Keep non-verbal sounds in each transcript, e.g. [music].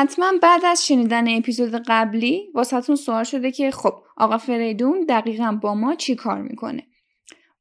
حتما بعد از شنیدن اپیزود قبلی واسهتون سوال شده که خب آقا فریدون دقیقا با ما چی کار می‌کنه؟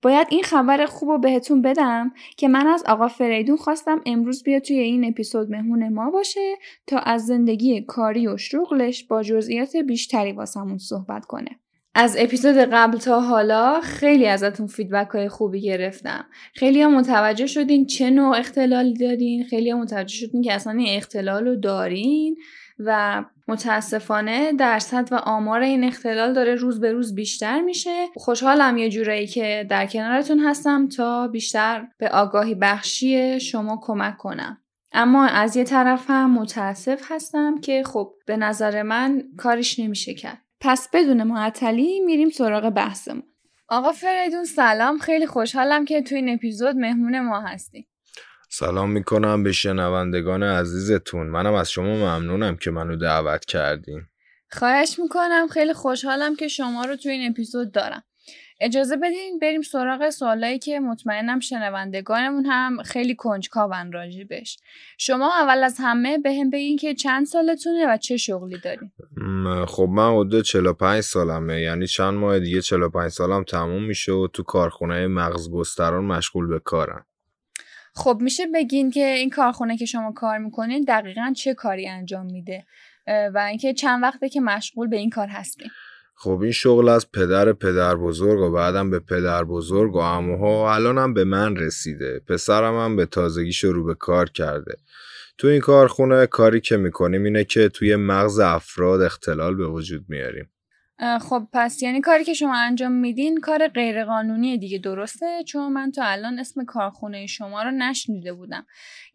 باید این خبر خوب رو بهتون بدم که من از آقا فریدون خواستم امروز بیا توی این اپیزود مهمون ما باشه تا از زندگی کاری و شغلش با جزئیات بیشتری واسمون صحبت کنه. از اپیزود قبل تا حالا خیلی ازتون فیدبک های خوبی گرفتم. خیلی هم متوجه شدین چه نوع اختلالی دارین خیلی هم متوجه شدین که اصلا این اختلال رو دارین و متاسفانه درصد و آمار این اختلال داره روز به روز بیشتر میشه. خوشحالم یه جورایی که در کنارتون هستم تا بیشتر به آگاهی بخشی شما کمک کنم. اما از یه طرف هم متاسف هستم که خب به نظر من کارش نمیشه کرد. پس بدون معطلی میریم سراغ بحثمون. آقا فریدون سلام. خیلی خوشحالم که تو این اپیزود مهمون ما هستی. سلام می‌کنم به شنوندگان عزیزتون. منم از شما ممنونم که منو دعوت کردین. خواهش می‌کنم. خیلی خوشحالم که شما رو تو این اپیزود دارم. اجازه بدین بریم سراغ سوالایی که مطمئنم شنوندگانمون هم خیلی کنجکاون راجبش. شما اول از همه به هم بگین که چند سالتونه و چه شغلی دارین؟ خب من حدود 45 سالمه یعنی چند ماه دیگه 45 سالم تموم میشه و تو کارخونه مغز گستران مشغول به کارم. خب میشه بگین که این کارخونه که شما کار می‌کنین دقیقا چه کاری انجام میده و اینکه چند وقته که مشغول به این کار هستین؟ خب این شغل از پدر پدر بزرگ و بعدم به پدر بزرگ و اموها الان هم به من رسیده. پسرم هم به تازگی شروع به کار کرده. تو این کارخونه کاری که می‌کنیم اینه که توی مغز افراد اختلال به وجود میاریم. خب پس یعنی کاری که شما انجام میدین کار غیرقانونی دیگه درسته؟ چون من تا الان اسم کارخونه شما رو نشنیده بودم.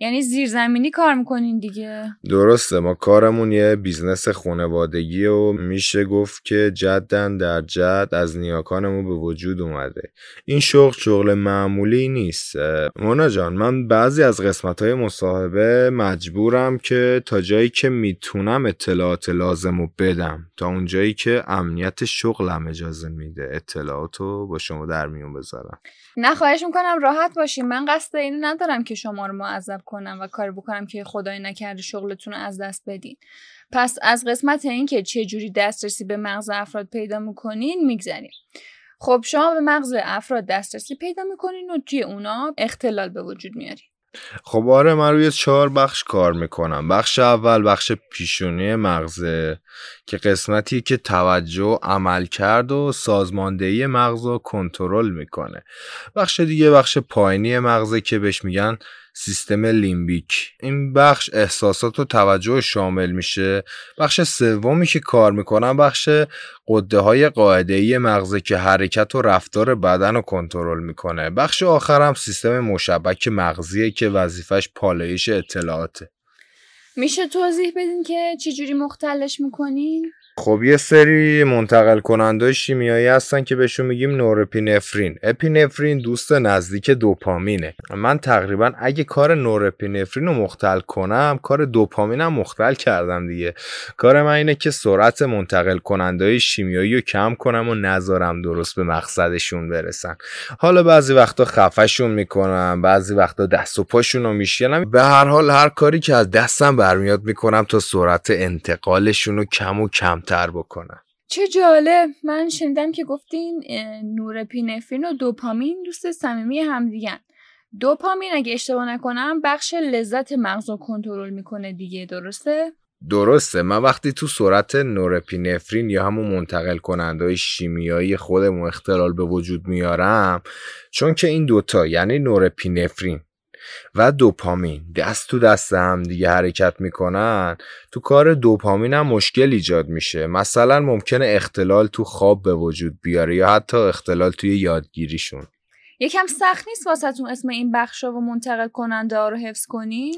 یعنی زیرزمینی کار می‌کنین دیگه؟ درسته ما کارمون یه business خانوادگی و میشه گفت که جد اندر جد از نیاکانمون به وجود اومده. این شغل شغل معمولی نیست. مونا جان من بعضی از قسمت های مصاحبه مجبورم که تا جایی که می‌تونم اطلاعات لازم رو بدم تا اونجایی که امنیت شغلم اجازه میده. اطلاعات رو با شما در میون بذارم. نه خواهش می‌کنم راحت باشیم من قصد اینو ندارم که شما رو معذب کنم و کار بکنم که خدای نکرده شغلتون رو از دست بدین. پس از قسمت این که چه جوری دسترسی به مغز افراد پیدا می‌کنین میگذریم. خب شما به مغز افراد دسترسی پیدا می‌کنین و توی اونا اختلال به وجود میارین. خب آره من روی چهار بخش کار می‌کنم. بخش اول بخش پیشونی مغزه که قسمتی که توجه عمل کرد و سازماندهی مغز رو کنترل می‌کنه. بخش دیگه بخش پایینی مغزه که بهش میگن سیستم لیمبیک. این بخش احساسات و توجه شامل میشه. بخش سومی که کار می‌کنم بخش قده های قاعده ای مغزه که حرکت و رفتار بدن رو کنترل می‌کنه. بخش آخرم سیستم مشبک مغزیه که وظیفش پالایش اطلاعاته. میشه توضیح بدین که چجوری مختلش می‌کنین؟ خب یه سری منتقل کننده شیمیایی هستن که بهشون میگیم نورپینفرین. اپینفرین دوست نزدیک دوپامینه. من تقریبا اگه کار نورپینفرین رو مختل کنم کار دوپامینم مختل کردم دیگه. کار من اینه که سرعت منتقل کننده شیمیایی رو کم کنم و نذارم درست به مقصدشون برسن. حالا بعضی وقتا خفشون می‌کنم بعضی وقتا دست و پاشون رو میشکنم. به هر حال هر کاری که از دستم برمیاد می‌کنم تا سرعت انتقالشون رو کم و کم تر بکنن چه جالب. من شنیدم که گفتین نورپینفرین و دوپامین دوست صمیمی همدیگن. دوپامین اگه اشتباه نکنم بخش لذت مغز رو کنترل می‌کنه دیگه درسته؟ درسته. من وقتی تو سرعت نورپینفرین یا همون منتقل کننده های شیمیایی خودمون اختلال به وجود میارم چون که این دوتا یعنی نورپینفرین و دوپامین. دست تو دست هم دیگه حرکت می‌کنن. تو کار دوپامین هم مشکل ایجاد میشه. مثلا ممکنه اختلال تو خواب به وجود بیاره یا حتی اختلال توی یادگیریشون. یکم سخت نیست واسهتون اسم این بخشا و منتقل کننده رو حفظ کنیم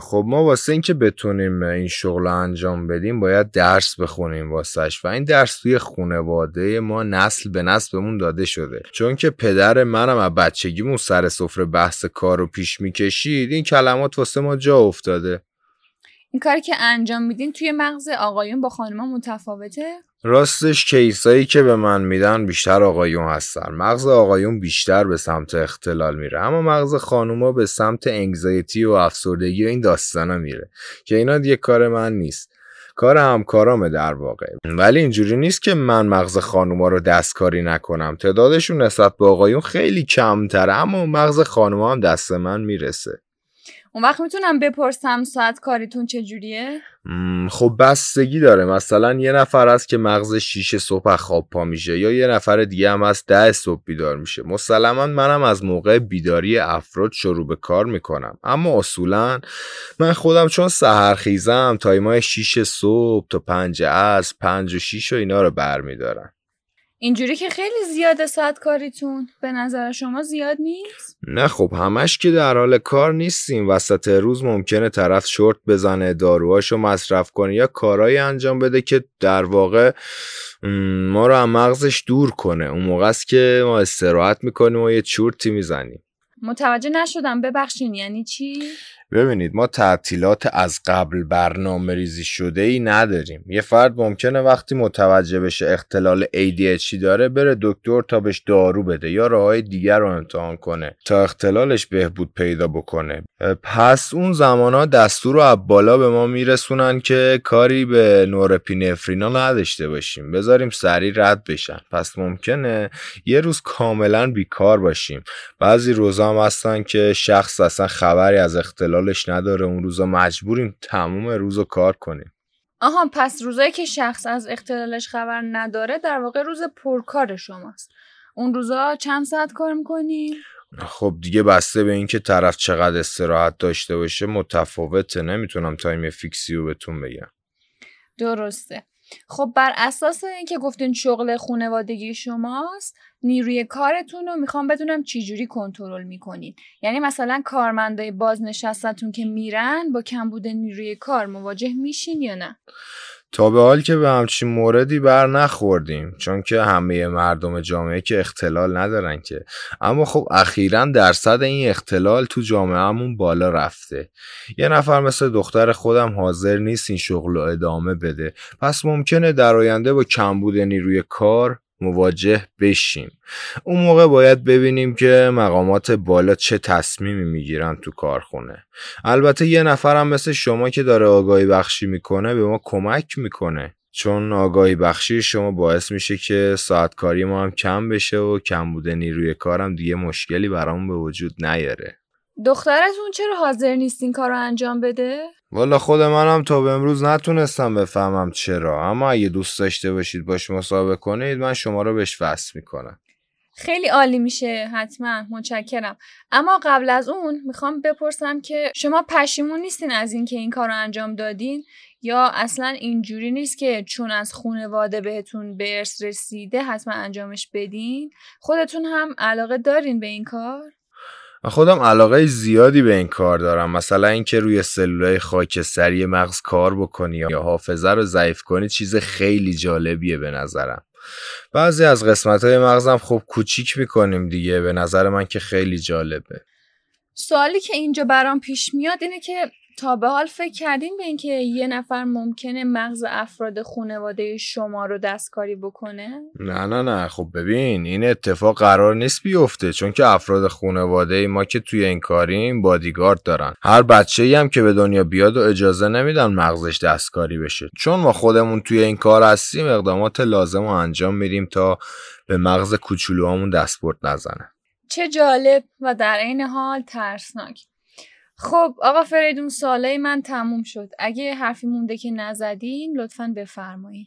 خب ما واسه اینکه بتونیم این شغل رو انجام بدیم باید درس بخونیم واسهش و این درس توی خونواده ما نسل به نسل بهمون داده شده. چون که پدر منم از بچگیمون سر سفره بحث کار رو پیش می‌کشید این کلمات واسه ما جا افتاده. این کاری که انجام میدین توی مغز آقایون با خانما متفاوته؟ راستش کیسایی که به من میدن بیشتر آقایون هستن. مغز آقایون بیشتر به سمت اختلال میره اما مغز خانوما به سمت انگزایتی و افسردگی و این داستانا میره که اینا دیگه کار من نیست. کار همکارامه در واقع. ولی اینجوری نیست که من مغز خانوما رو دستکاری نکنم. تعدادشون نسبت به آقایون خیلی کمتره اما مغز خانوما هم دست من می‌رسه. اون وقت می‌تونم بپرسم ساعت کاریتون چجوریه؟ خب بستگی داره. مثلا یه نفر هست که مغز شیش صبح خواب پا میشه یا یه نفر دیگه هم از ده صبح بیدار میشه. مسلما منم از موقع بیداری افراد شروع به کار می‌کنم. اما اصولا من خودم چون سهرخیزم تایمای شیش صبح تا پنج از پنج و شیش و اینا رو برمیدارم. اینجوری که خیلی زیاده ساعت کاریتون. به نظر شما زیاد نیست؟ نه خب همش که در حال کار نیستیم. وسط روز ممکنه طرف شورت بزنه داروهاشو مصرف کنه یا کارایی انجام بده که در واقع ما رو از مغزش دور کنه. اون موقع است که ما استراحت می‌کنیم و یه چورتی می‌زنیم. متوجه نشدم. ببخشین یعنی چی؟ ببینید ما تعطیلات از قبل برنامه ریزی شده ای نداریم. یه فرد ممکنه وقتی متوجه بشه اختلال ADHD داره بره دکتر تا بهش دارو بده یا راههای دیگر رو امتحان کنه تا اختلالش بهبود پیدا بکنه. پس اون زمان ها دستور رو بالا به ما میرسونن که کاری به نورپینفرینا نداشته باشیم. بذاریم سریع رد بشن. پس ممکنه یه روز کاملا بیکار باشیم. بعضی روزا هم هستن که شخص اصلا خبری از اختلال حالش نداره اون روزا مجبوریم تموم روزو کار کنیم. آها پس روزایی که شخص از اختلالش خبر نداره در واقع روز پرکار شماست. اون روزا چند ساعت کار می‌کنی؟ خب دیگه بسته به اینکه طرف چقدر استراحت داشته باشه متفاوته. نمی‌تونم تایم فیکسی رو بهتون بگم. درسته. خب بر اساس اینکه گفتین شغل خونوادگی شماست نیروی کارتون رو می‌خوام بدونم چجوری کنترل می‌کنین. یعنی مثلا کارمندای بازنشستتون که میرن با کمبود نیروی کار مواجه میشین یا نه؟ تا به حال که به همچین موردی بر نخوردیم چون که همه مردم جامعه که اختلال ندارن که. اما خب اخیرا درصد این اختلال تو جامعهمون بالا رفته. یه نفر مثل دختر خودم حاضر نیست این شغل رو ادامه بده. پس ممکنه در آینده با کمبود نیروی کار مواجه بشیم. اون موقع باید ببینیم که مقامات بالا چه تصمیمی می‌گیرن تو کارخونه. البته یه نفرم مثل شما که داره آگاهی بخشی می‌کنه به ما کمک می‌کنه. چون آگاهی بخشی شما باعث میشه که ساعت کاری ما هم کم بشه و کم بوده نیروی کارم دیگه مشکلی برامون به وجود نیاره. دخترتون چرا حاضر نیست این کار رو انجام بده؟ والا خود منم تا به امروز نتونستم بفهمم چرا. اما اگه دوست داشته باشید باش مسابقه کنید من شما رو بهش وصل می‌کنم. خیلی عالی میشه حتما. متشکرم. اما قبل از اون می‌خوام بپرسم که شما پشیمون نیستین از اینکه این کار رو انجام دادین یا اصلا اینجوری نیست که چون از خونواده بهتون به ارث رسیده حتما انجامش بدین؟ خودتون هم علاقه دارین به این کار؟ من خودم علاقه زیادی به این کار دارم. مثلا اینکه روی سلولای خاکستری مغز کار بکنی یا حافظه رو ضعیف کنی چیز خیلی جالبیه به نظرم. بعضی از قسمت های مغزم خب کوچیک می‌کنیم دیگه. به نظر من که خیلی جالبه. سوالی که اینجا برام پیش میاد اینه که تا به حال فکر کردین به اینکه یه نفر ممکنه مغز افراد خانواده شما رو دستکاری بکنه؟ نه نه نه. خب ببین این اتفاق قرار نیست بیفته. چون که افراد خانواده ما که توی این کاریم بادیگارد دارن. هر بچه ای هم که به دنیا بیاد و اجازه نمیدن مغزش دستکاری بشه. چون ما خودمون توی این کار هستیم اقدامات لازم رو انجام میدیم تا به مغز کوچولوهامون دستبرد نزنه. چه جالب و در این حال ترسناک. خب آقا فریدون سالای من تموم شد. اگه حرفی مونده که نزدین لطفا بفرمایید.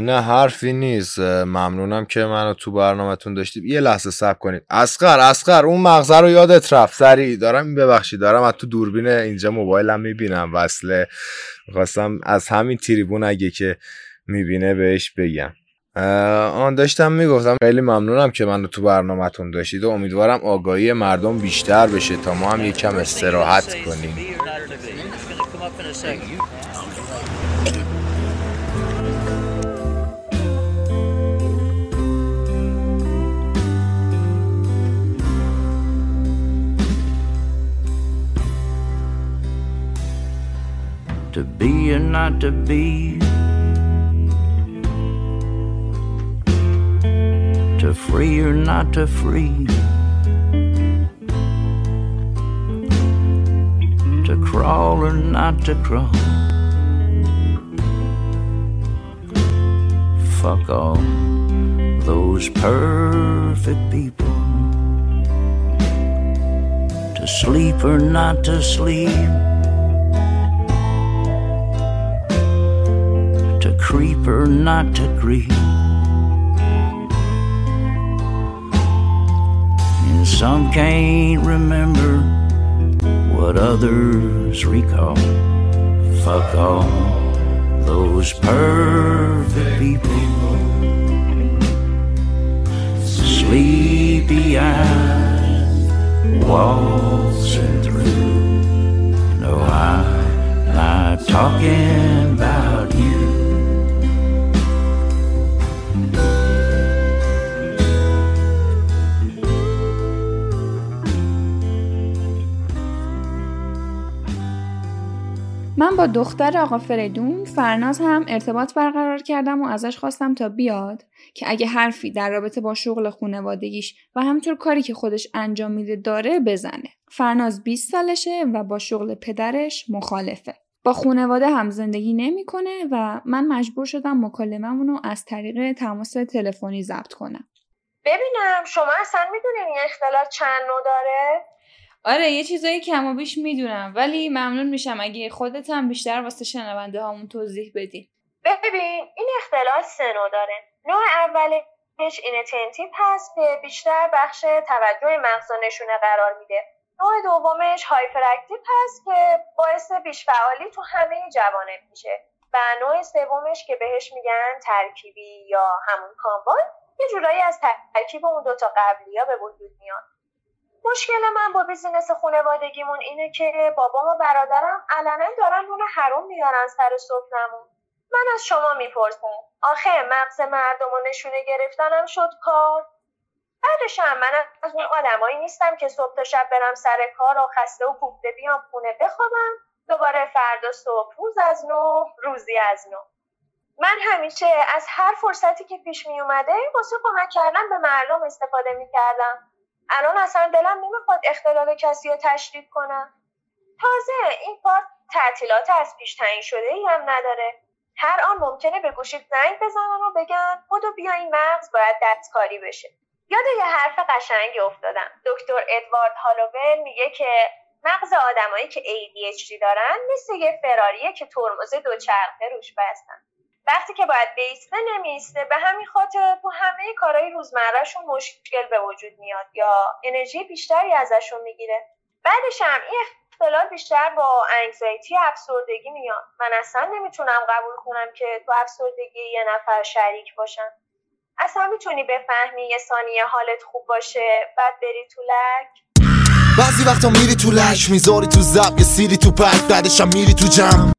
نه حرفی نیست. ممنونم که منو تو برنامهتون داشتیم یه لحظه سب کنید. اسقر اسقر اون مغزه رو یادت رفت. سری دارم ببخشید. دارم از تو دوربین اینجا موبایلم می‌بینم. وصله. خواستم از همین تریبون اگه که می‌بینه بهش بگم. آن داشتم می‌گفتم خیلی ممنونم که منو تو برنامهتون داشتید و امیدوارم آگاهی مردم بیشتر بشه تا ما هم یکم استراحت کنیم. To be or not to be, to free or not to free, to crawl or not to crawl. Fuck all those perfect people. To sleep or not to sleep creeper not to grieve. Some can't remember what others recall. Fuck all those perfect people. Sleepy eyes waltzing through. No, I'm not talking about you. من با دختر آقا فریدون فرناز هم ارتباط برقرار کردم و ازش خواستم تا بیاد که اگه حرفی در رابطه با شغل خونوادگیش و همینطور کاری که خودش انجام میده داره بزنه. فرناز 20 سالشه و با شغل پدرش مخالفه. با خونواده هم زندگی نمی‌کنه و من مجبور شدم مکالممون رو از طریق تماس تلفنی ضبط کنم. ببینم شما اصلا می‌دونین این اختلال چند نوع داره؟ آره یه چیزایی کم و بیش می‌دونم ولی ممنون میشم اگه خودت هم بیشتر واسه شنونده هامون توضیح بدی. ببین این اختلال سه نوع داره. نوع اولش inattentive هست که بیشتر بخش توجه مغز نشونه قرار میده. نوع دومش hyperactive هست که باعث بیشفعالی تو همه جوانب میشه. و نوع سومش که بهش میگن ترکیبی یا همون combined یه جورایی از ترکیب اون دوتا قبلی ها به وجود میاد. مشکل من با business خانوادگیمون اینه که بابام و برادرم علنا دارن نون حروم میارن سر سفره‌مون من از شما می‌پرسم آخه مغز مردم و نشونه گرفتنم شد کار؟ بعدش هم من از اون آدمایی نیستم که صبح تا شب برم سر کار و خسته و کوفته بیام خونه بخوابم. دوباره فردا صبح روز از نو روزی از نو. من همیشه از هر فرصتی که پیش می اومده واسه کمک کردن به مردم استفاده می‌کردم. الان اصلا دلم نمی‌خواد اختلال کسی رو تشدید کنم. تازه این پارت تعطیلات از پیش تعیین شده ای هم نداره. هر آن ممکنه به گوشیت زنگ بزنن و بگن خودو بیا این مغز باید دستکاری بشه. یاد یه حرف قشنگی افتادم. دکتر ادوارد هالوول میگه که مغز آدمایی که ADHD دارن مثل یه فراریه که ترمز دوچرخه روش بستن. وقتی که باید بیسته نمیسته به همین خاطر تو همه کارهای روزمرهشون مشکل به وجود میاد یا انرژی بیشتری ازشون می‌گیره. بعدش هم این اختلال بیشتر با انگزایتی افسردگی میاد. من اصلا نمی‌تونم قبول کنم که تو افسردگی یه نفر شریک باشم اصلا می‌تونی بفهمی یه ثانیه حالت خوب باشه بعد بری تو لک. بعضی وقتا میری تو لک می‌ذاری تو زب یه سیری تو پرک بعدش هم میری تو جمع.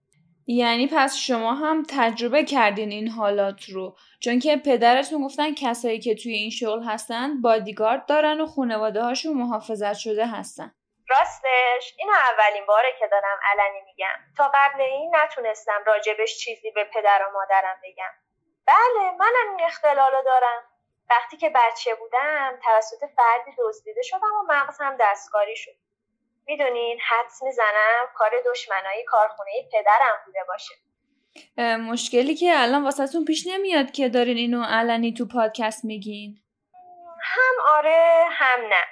یعنی پس شما هم تجربه کردین این حالات رو. چون که پدرتون گفتن کسایی که توی این شغل هستن بادیگارد دارن و خانواده هاشون محافظت شده هستن. راستش؟ اینو اولین باره که دارم علنی میگم. تا قبل این نتونستم راجبش چیزی به پدر و مادرم بگم. بله منم این اختلالو دارم. وقتی که بچه بودم توسط فردی دزدیده شدم و مغز هم دستکاری شد. می‌دونین حدس می‌زنم کار دشمنایی کارخونه پدرم بوده باشه. مشکلی که الان واسهتون پیش نمیاد که دارین اینو علنی تو پادکست میگین؟ هم آره هم نه.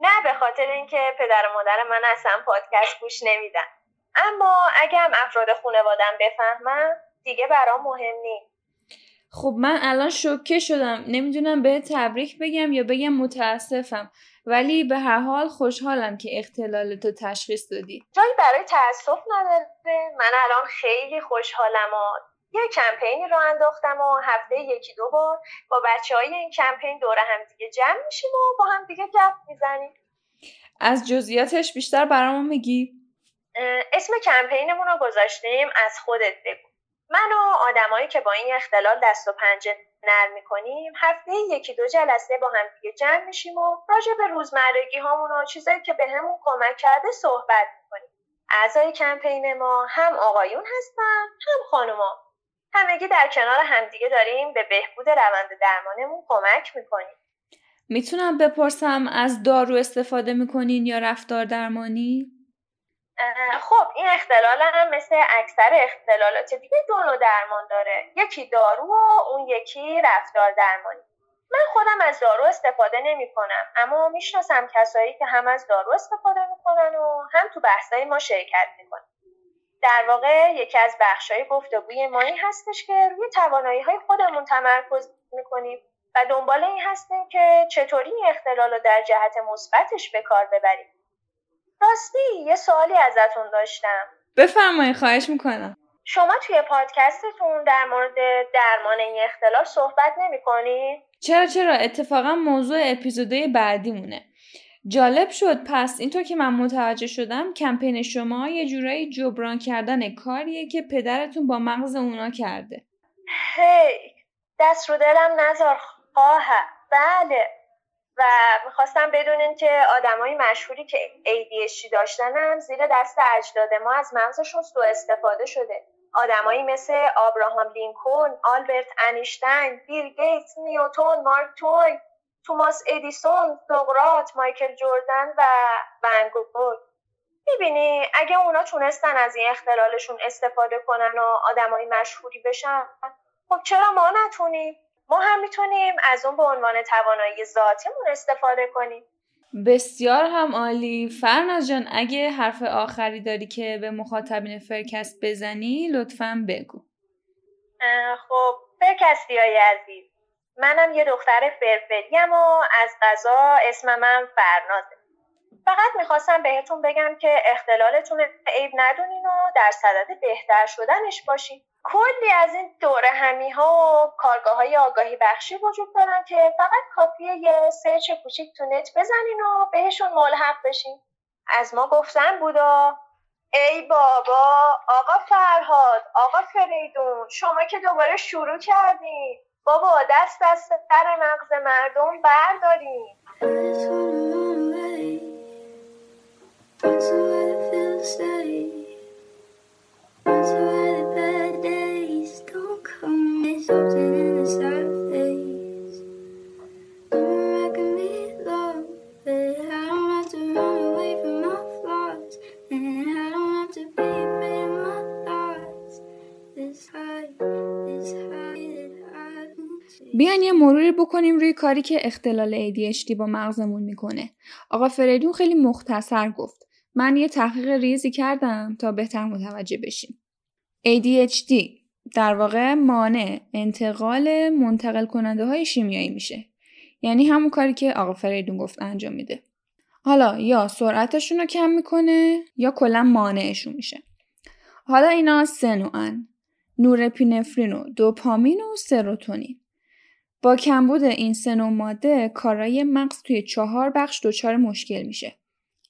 نه به خاطر اینکه پدر و مادر من اصلا پادکست گوش نمیدن. اما اگه هم افراد خانوادم بفهمن دیگه برام مهم نیست. خب من الان شوکه شدم. نمی‌دونم به تبریک بگم یا بگم متاسفم. ولی به هر حال خوشحالم که اختلال تو تشخیص دادی. جایی برای تاسف نداره. من الان خیلی خوشحالم و یه کمپینی رو انداختم و هفته یکی دو بار با بچه های این کمپین دور هم دیگه جمع میشیم و با هم دیگه گپ می‌زنیم. از جزئیاتش بیشتر برامون میگی. اسم کمپینمون رو گذاشتیم. از خودت بگو. من و آدمایی که با این اختلال دست و پنجه نرم می‌کنیم هفته یکی دو جلسه با هم دیگه جمع میشیم و راجع به روزمرگی هامون و چیزایی که بهمون به کمک کرده صحبت می‌کنیم. اعضای کمپین ما هم آقایون هستن هم خانوما. همگی در کنار همدیگه داریم به بهبود روند درمانمون کمک می‌کنیم. می‌تونم بپرسم از دارو استفاده می‌کنین یا رفتار درمانی؟ خب این اختلال هم مثل اکثر اختلالات دیگه دو نوع درمان داره. یکی دارو و اون یکی رفتار درمانی. من خودم از دارو استفاده نمی کنم اما می‌شناسم کسایی که هم از دارو استفاده می‌کنن و هم تو بحثای ما شرکت می‌کنن. در واقع یکی از بخشای گفتگوی مایی هستش که روی توانایی های خودمون تمرکز می‌کنیم و دنبال این هستیم که چطوری این اختلال رو در جهت مثبتش به کار ببریم. راستی یه سوالی ازتون داشتم. بفرمایید خواهش می‌کنم. شما توی پادکستتون در مورد درمان این اختلال صحبت نمی کنی؟ چرا چرا؟ اتفاقا موضوع اپیزودهای بعدیمونه. جالب شد پس اینطور که من متوجه شدم کمپین شما یه جورایی جبران کردن کاریه که پدرتون با مغز اونا کرده. هی دست رو دلم نذار خواه بله. و می‌خواستم بدونین که آدمای مشهوری که ADHD داشتنم زیر دست اجداد ما از مغزشون سوء استفاده شده آدمایی مثل آبراهام لینکلن، آلبرت انیشتین، بیل گیتس، نیوتون، مارک توین، توماس ادیسون، سقراط، مایکل جوردن و ونگوگل می‌بینی اگه اونا تونستن از این اختلالشون استفاده کنن و آدمای مشهوری بشن خب چرا ما نتونیم؟ ما هم می‌تونیم از اون به عنوان توانایی ذاتیمون استفاده کنیم. بسیار هم عالی. فرناز جان اگه حرف آخری داری که به مخاطبین فرکست بزنی لطفا بگو. خب فرکستی های عزیز. منم یه دختر فرفریم و از غذا اسمم هم فرنازه. فقط می‌خواستم بهتون بگم که اختلالتون عیب ندونین و در صدد بهتر شدنش باشین. کلی از این دوره همی ها و کارگاه های آگاهی بخشی وجود دارن که فقط کافیه یه سرچ کوچیک تو نت بزنین و بهشون ملحق بشین. از ما گفتن بودا ای بابا آقا فرهاد آقا فریدون شما که دوباره شروع کردین بابا دست دست در مغز مردم بردارین بیاین یه مروری بکنیم روی کاری که اختلال ADHD با مغزمون می‌کنه. آقا فریدون خیلی مختصر گفت. من یه تحقیق ریزی کردم تا بهتر متوجه بشیم. ADHD در واقع مانع انتقال منتقل کننده های شیمیایی میشه. یعنی همون کاری که آقا فریدون گفت انجام میده. حالا یا سرعتشون رو کم می‌کنه یا کلا مانعشون میشه. حالا اینا سه نوعن. نوراپی‌نفرین و دوپامین و سروتونین. با کمبود این سه نوع ماده کارای مغز توی چهار بخش دچار مشکل میشه.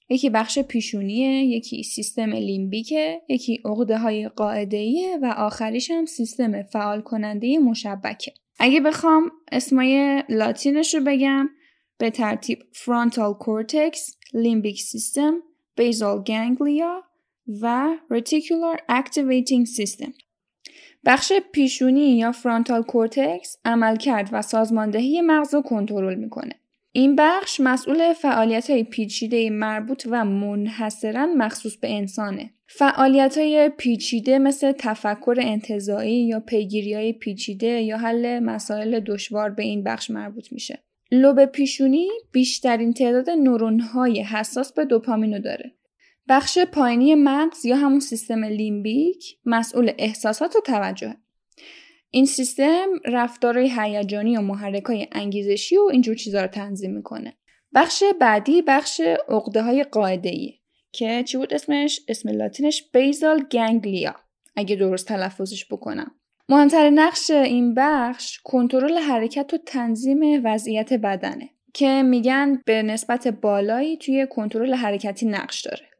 یکی بخش پیشونیه، یکی سیستم لیمبیکه، یکی عقده های قاعده و آخریش هم سیستم فعال کننده مشبکه. اگه بخوام اسمای لاتینش رو بگم به ترتیب frontal cortex، limbic system، basal ganglia و reticular activating system. بخش پیشونی یا frontal cortex عملکرد و سازماندهی مغز رو کنترل می‌کنه. این بخش مسئول فعالیت های پیچیده مربوط و منحصرا مخصوص به انسانه. فعالیت های پیچیده مثل تفکر انتزاعی یا پیگیری های پیچیده یا حل مسائل دشوار به این بخش مربوط میشه. لوب پیشونی بیشترین تعداد نورون های حساس به دوپامینو داره. بخش پایینی مغز یا همون سیستم لیمبیک مسئول احساسات و توجه. این سیستم رفتارهای هیجانی و محرکای انگیزشی و اینجور چیزا رو تنظیم می‌کنه. بخش بعدی بخش عقده های قاعده ای که چی بود اسمش؟ اسم لاتینش بیزال گنگلیا اگه درست تلفظش بکنم. مهمترین نقش این بخش کنترل حرکت و تنظیم وضعیت بدنه که میگن به نسبت بالایی توی کنترل حرکتی نقش داره.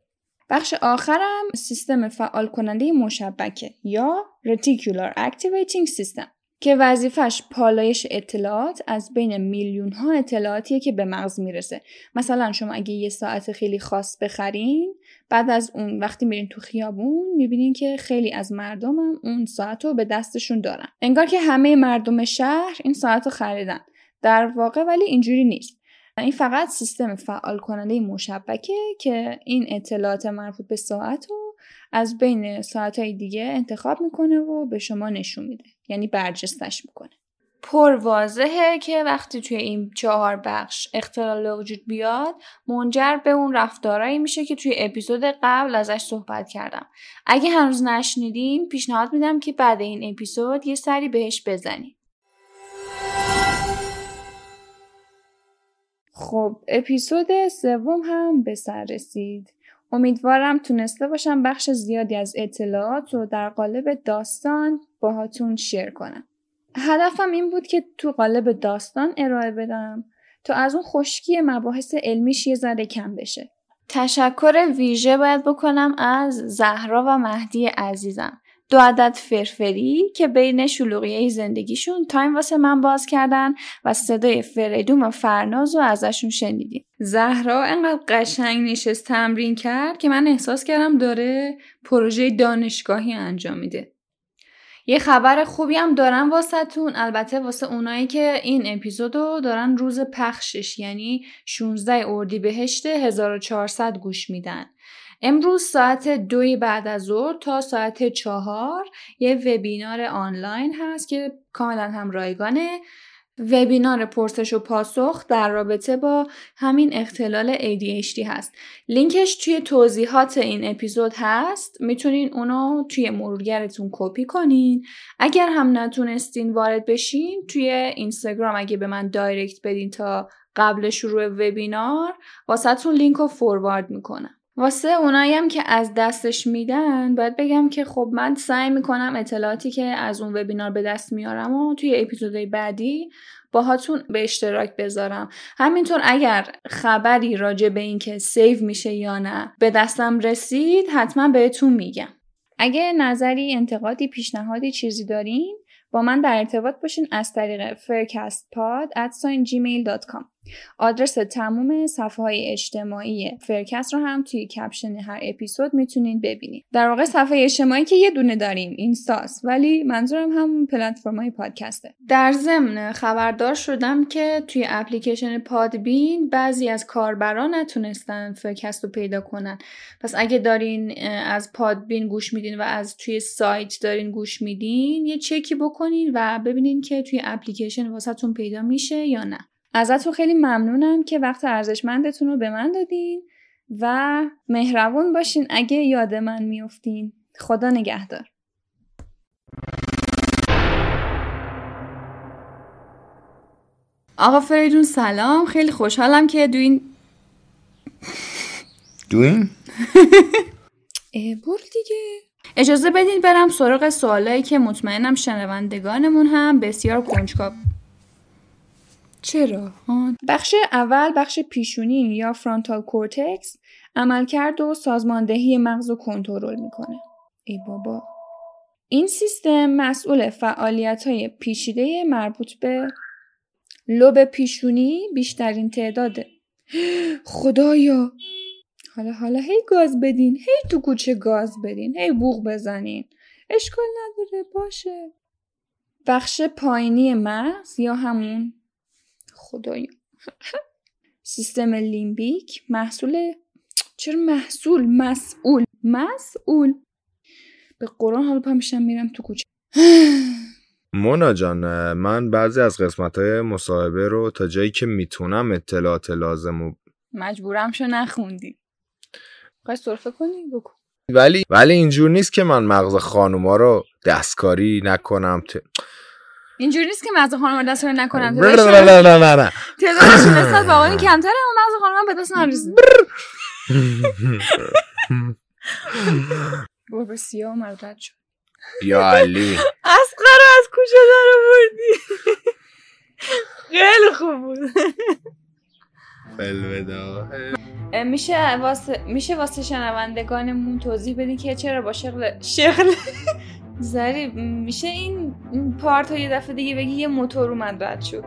بخش آخرم سیستم فعال کننده مشبکه یا Reticular Activating System که وظیفش پالایش اطلاعات از بین میلیون ها اطلاعاتیه که به مغز می‌رسه. مثلا شما اگه یه ساعت خیلی خاص بخرین بعد از اون وقتی میرین تو خیابون می‌بینین که خیلی از مردم هم اون ساعت رو به دستشون دارن. انگار که همه مردم شهر این ساعت رو خریدن. در واقع ولی اینجوری نیست. این فقط سیستم فعال کننده مشبکه که این اطلاعات مربوط به ساعت رو از بین ساعتهای دیگه انتخاب می‌کنه و به شما نشون میده. یعنی برجستش می‌کنه. پر واضحه که وقتی توی این چهار بخش اختلال وجود بیاد منجر به اون رفتارایی میشه که توی اپیزود قبل ازش صحبت کردم. اگه هنوز نشنیدین پیشنهاد میدم که بعد این اپیزود یه سری بهش بزنید خب اپیزود سوم هم به سر رسید. امیدوارم تونسته باشم بخش زیادی از اطلاعات رو در قالب داستان باهاتون شیر کنم. هدفم این بود که تو قالب داستان ارائه بدم تا از اون خشکی مباحث علمیش یه ذره کم بشه. تشکر ویژه باید بکنم از زهرا و مهدی عزیزم. دو عدد فرفری که بین شلوغیه زندگیشون تایم واسه من باز کردن و صدای فریدون و فرناز رو ازشون شنیدیم. زهرا انقدر قشنگ نشست تمرین کرد که من احساس کردم داره پروژه دانشگاهی انجام میده. یه خبر خوبی هم دارم واسهتون. البته واسه اونایی که این اپیزودو دارن روز پخشش یعنی 16 اردیبهشت 1400 گوش میدن. امروز ساعت دوی بعد از ظهر تا ساعت چهار یه وبینار آنلاین هست که کاملا هم رایگانه. وبینار پرسش و پاسخ در رابطه با همین اختلال ADHD هست. لینکش توی توضیحات این اپیزود هست. می‌تونین اونو توی مرورگرتون کپی کنین. اگر هم نتونستین وارد بشین توی اینستاگرام اگه به من direct بدین تا قبل شروع وبینار واسهتون لینک رو forward می‌کنم. واسه اونایی که از دستش میدن باید بگم که خب من سعی می‌کنم اطلاعاتی که از اون وبینار به دست میارم و توی اپیزودهای بعدی باهاتون به اشتراک بذارم. همینطور اگر خبری راجع به این که save میشه یا نه به دستم رسید حتما بهتون میگم. اگه نظری انتقادی پیشنهادی چیزی دارین با من در ارتباط باشین از طریق faircastpod@gmail.com آدرس تموم صفحه های اجتماعی فرکست رو هم توی caption هر اپیزود می‌تونین ببینید. در واقع صفحه اجتماعی که یه دونه داریم اینستاس ولی منظورم همون پلتفرم های پادکسته. در ضمن خبردار شدم که توی اپلیکیشن Podbean بعضی از کاربران نتونستن فرکست رو پیدا کنن. پس اگه دارین از پادبین گوش میدین و از توی سایت دارین گوش میدین یه چکی بکنین و ببینین که توی اپلیکیشن واسهتون پیدا میشه یا نه. ازتون خیلی ممنونم که وقت ارزشمندتون رو به من دادین و مهربون باشین اگه یاد من میفتین خدا نگهدار. آقا فریدون سلام. خیلی خوشحالم که دوین دوین؟ [laughs] برو دیگه. اجازه بدین برم سراغ سوالایی که مطمئنم شنوندگانمون هم. بسیار کنجکاو چرا؟ بخش اول بخش پیشونی یا frontal cortex عملکرد و سازماندهی مغز رو کنترل می‌کنه. ای بابا. این سیستم مسئول فعالیت های پیچیده مربوط به لوب پیشونی بیشترین تعداده. خدایا حالا حالا هی گاز بدین هی تو کوچه گاز بدین هی بوغ بزنین اشکال نداره باشه بخش پایینی مغز یا همون خدایا. سیستم لیمبیک محصول چرا محصول؟ مسئول. مسئول. به قرآن حالا پا میشم میرم تو کوچه. مونا جان من بعضی از قسمت های مصاحبه رو تا جایی که می‌تونم اطلاعات لازم و مجبورم شو نخوندی. خواهی صرفه کنی؟ بکن. ولی ولی اینجور نیست که من مغز خانوما رو دستکاری نکنم اینجوری نیست که مغز خانم دست رو نکنم. نه نه نه نه نه تعدادشون نسبت به آقایون کمتره اما مغز خانم به دست نرسید گربه [laughs] سیاه اومد رد شد. یا علی. اسقر از کجا در آوردی خیلی خوب بود. میشه واسه میشه واسه شنوندگانمون توضیح بدی که چرا با شغل شغل زری میشه این پارت یه دفعه دیگه بگی یه موتور اومد رد شد.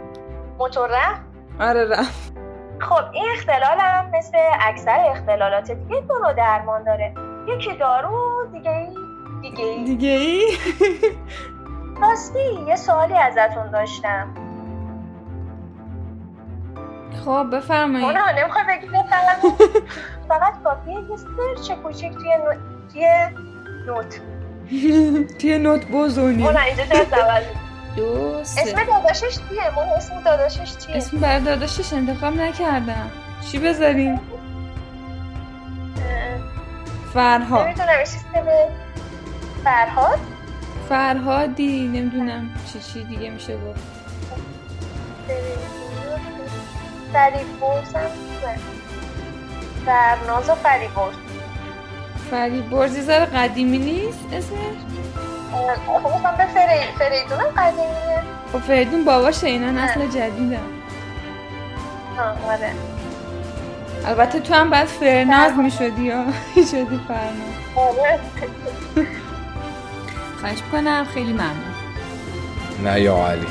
موتور رفت؟ آره رفت. خب این اختلال هم مثل اکثر اختلالات دیگه دو نوع درمان داره. یکی دارو دیگه ای دیگه ای. دیگه ای؟ راستی یه سوالی ازتون داشتم. خب بفرمایید. مونا نمی‌خوای بگی بفرمایید. [laughs] فقط کافیه یه سرچ کوچیک توی نو... توی نوت. [laughs] توی نوت بزونی مونا اینجا دست اول دو اسم داداشش چیه؟ مونا اسم داداشش چیه؟ اسم برای داداشش انتخاب نکردم. چی بذاریم؟ فرهاد. نمی‌دونم سیستم فرهاد؟ فرهادی. نمی‌دونم چی چی دیگه میشه گفت. فریبرز هم. فرناز و فریبرز فریبرز یه ذره قدیمی نیست اسمش خب می‌خوام به فری... فریدون هم قدیمیه. خب فریدون باباشه اینا نسل جدیدم ها آره. البته تو هم بعد فرناز می‌شدی یا [laughs] شدی فرناز. آره. خواهش کنم خیلی ممنون. نه یا علی.